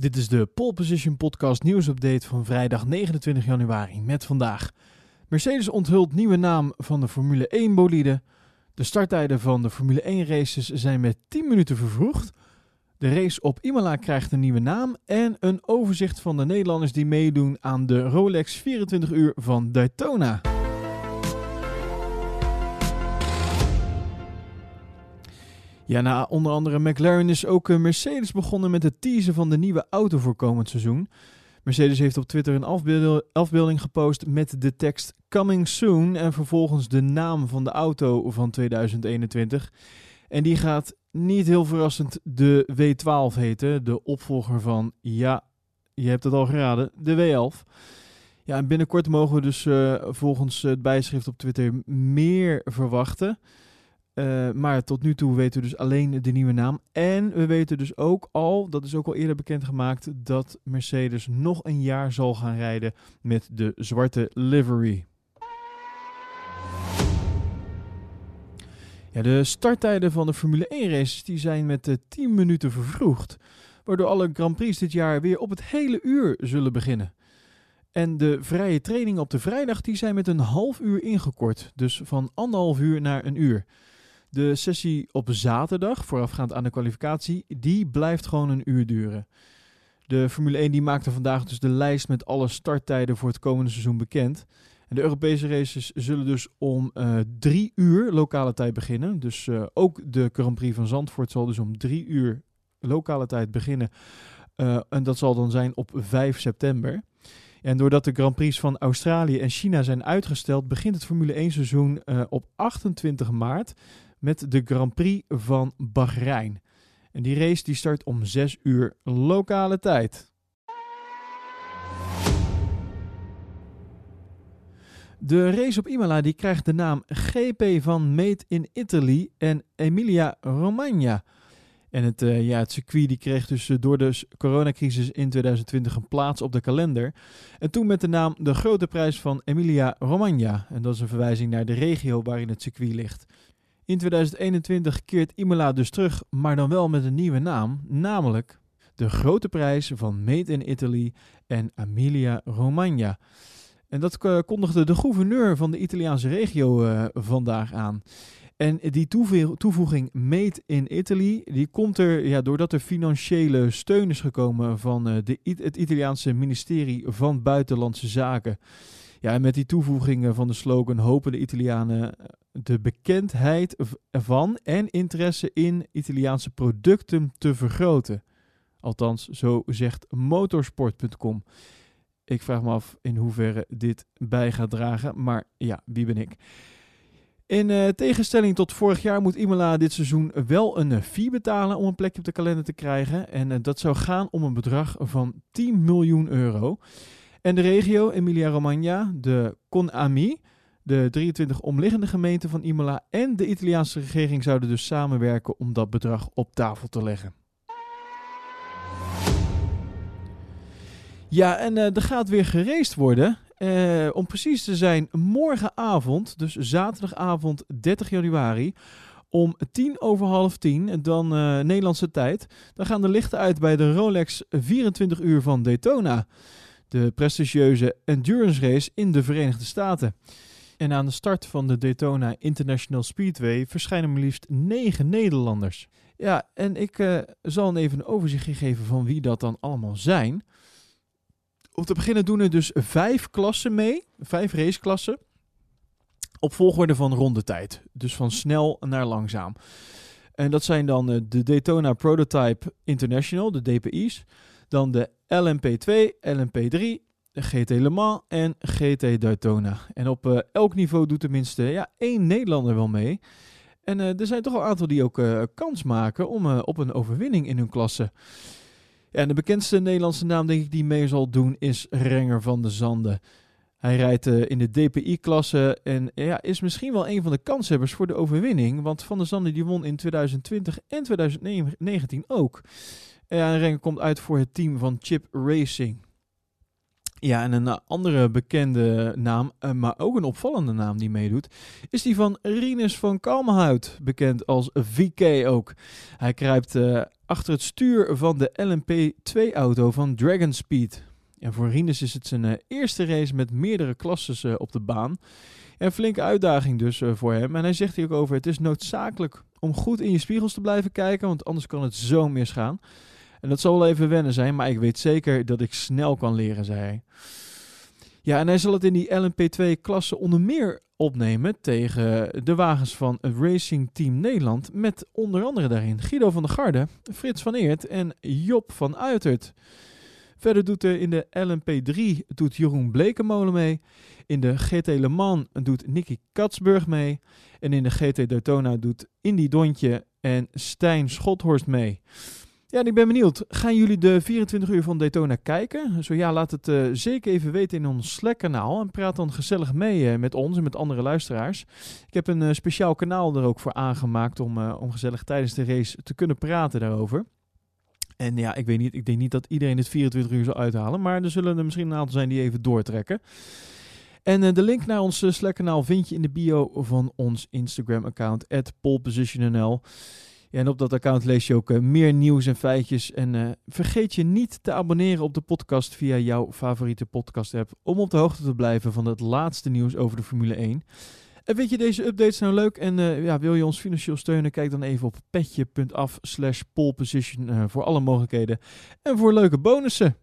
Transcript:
Dit is de Pole Position Podcast nieuwsupdate van vrijdag 29 januari met vandaag. Mercedes onthult nieuwe naam van de Formule 1 bolide. De starttijden van de Formule 1 races zijn met 10 minuten vervroegd. De race op Imola krijgt een nieuwe naam en een overzicht van de Nederlanders die meedoen aan de Rolex 24 uur van Daytona. Ja, na onder andere McLaren is ook eh, Mercedes begonnen met het teasen van de nieuwe auto voor komend seizoen. Mercedes heeft op Twitter een afbeelding gepost met de tekst Coming Soon en vervolgens de naam van de auto van 2021. En die gaat niet heel verrassend de W12 heten, de opvolger van, ja, je hebt het al geraden, de W11. Ja, en binnenkort mogen we dus uh, volgens het bijschrift op Twitter meer verwachten. Uh, maar tot nu toe weten we dus alleen de nieuwe naam. En we weten dus ook al, dat is ook al eerder bekendgemaakt, dat Mercedes nog een jaar zal gaan rijden met de zwarte livery. Ja, de starttijden van de Formule 1 races die zijn met de 10 minuten vervroegd. Waardoor alle Grand Prix dit jaar weer op het hele uur zullen beginnen. En de vrije trainingen op de vrijdag die zijn met een half uur ingekort. Dus van anderhalf uur naar een uur. De sessie op zaterdag, voorafgaand aan de kwalificatie, die blijft gewoon een uur duren. De Formule 1 die maakte vandaag dus de lijst met alle starttijden voor het komende seizoen bekend. En de Europese races zullen dus om uh, drie uur lokale tijd beginnen. Dus uh, ook de Grand Prix van Zandvoort zal dus om drie uur lokale tijd beginnen. Uh, en dat zal dan zijn op 5 september. En doordat de Grand Prix van Australië en China zijn uitgesteld, begint het Formule 1 seizoen op 28 maart met de Grand Prix van Bahrein. En die race die start om 6 uur lokale tijd. De race op Imola die krijgt de naam GP van Made in Italy en Emilia Romagna. En het, uh, ja, het circuit die kreeg dus door de coronacrisis in 2020 een plaats op de kalender. En toen met de naam de Grote Prijs van Emilia Romagna. En dat is een verwijzing naar de regio waarin het circuit ligt. In 2021 keert Imola dus terug, maar dan wel met een nieuwe naam, namelijk de Grote Prijs van Made in Italy en Emilia Romagna. En dat eh, kondigde de gouverneur van de Italiaanse regio uh, vandaag aan. En die toevoeging Made in Italy, die komt er ja, doordat er financiële steun is gekomen van uh, de, het Italiaanse ministerie van Buitenlandse Zaken. Ja, en met die toevoegingen van de slogan hopen de Italianen de bekendheid van en interesse in Italiaanse producten te vergroten. Althans, zo zegt motorsport.com. Ik vraag me af in hoeverre dit bij gaat dragen, maar ja, wie ben ik? In uh, tegenstelling tot vorig jaar moet Imola dit seizoen wel een fee betalen om een plekje op de kalender te krijgen. En uh, dat zou gaan om een bedrag van 10 miljoen euro. En de regio Emilia-Romagna, de CONAMI, de 23 omliggende gemeenten van Imola en de Italiaanse regering zouden dus samenwerken om dat bedrag op tafel te leggen. Ja, en uh, er gaat weer gereest worden. Uh, om precies te zijn, morgenavond, dus zaterdagavond 30 januari, om tien over half tien, dan uh, Nederlandse tijd, dan gaan de lichten uit bij de Rolex 24 uur van Daytona. De prestigieuze endurance race in de Verenigde Staten. En aan de start van de Daytona International Speedway verschijnen maar liefst negen Nederlanders. Ja, en ik uh, zal even een overzichtje geven van wie dat dan allemaal zijn. Om te beginnen doen er dus vijf klassen mee, vijf raceklassen. Op volgorde van rondetijd. Dus van snel naar langzaam. En dat zijn dan uh, de Daytona Prototype International, de DPI's. Dan de LMP2, LMP3, GT Le Mans en GT Daytona. En op uh, elk niveau doet tenminste ja, één Nederlander wel mee. En uh, er zijn toch al een aantal die ook uh, kans maken om op een overwinning in hun klasse. En de bekendste Nederlandse naam denk ik die mee zal doen is Renger van de Zanden. Hij rijdt in de DPI-klasse en ja, is misschien wel een van de kanshebbers voor de overwinning. Want Van der Zanden die won in 2020 en 2019 ook. En Renger komt uit voor het team van Chip Racing. Ja, en een eh, andere bekende naam, eh, maar ook een opvallende naam die meedoet, is die van Rinus van Kalmhout, bekend als VK ook. Hij kruipt uh, achter het stuur van de LMP2-auto van Dragon Speed. En voor Rinus is het zijn eerste race met meerdere klasses op de baan. Een flinke uitdaging dus voor hem. En hij zegt hier ook over: het is noodzakelijk om goed in je spiegels te blijven kijken, want anders kan het zo misgaan. En dat zal wel even wennen zijn, maar ik weet zeker dat ik snel kan leren, zei hij. Ja, en hij zal het in die LMP2-klasse onder meer opnemen tegen de wagens van Racing Team Nederland. Met onder andere daarin Guido van der Garde, Frits van Eert en Job van Uitert. Verder doet er in de LMP3 doet Jeroen Blekemolen mee. In de GT Le Mans doet Nicky Katsburg mee. En in de GT Daytona doet Indy Dontje en Stijn Schothorst mee. Ja, ik ben benieuwd. Gaan jullie de 24 uur van Daytona kijken? Zo ja, laat het uh, zeker even weten in ons Slack-kanaal. En praat dan gezellig mee uh, met ons en met andere luisteraars. Ik heb een uh, speciaal kanaal er ook voor aangemaakt om, om gezellig tijdens de race te kunnen praten daarover. En ja, ik weet niet, ik denk niet dat iedereen het 24 uur zal uithalen. Maar er zullen er misschien een aantal zijn die even doortrekken. En de link naar ons Slack-kanaal vind je in de bio van ons Instagram-account, polepositionnl. En op dat account lees je ook uh, meer nieuws en feitjes. En uh, vergeet je niet te abonneren op de podcast via jouw favoriete podcast app. Om op de hoogte te blijven van het laatste nieuws over de Formule 1. En vind je deze updates nou leuk en uh, ja, wil je ons financieel steunen? Kijk dan even op petje.af slash poleposition voor alle mogelijkheden. En voor leuke bonussen.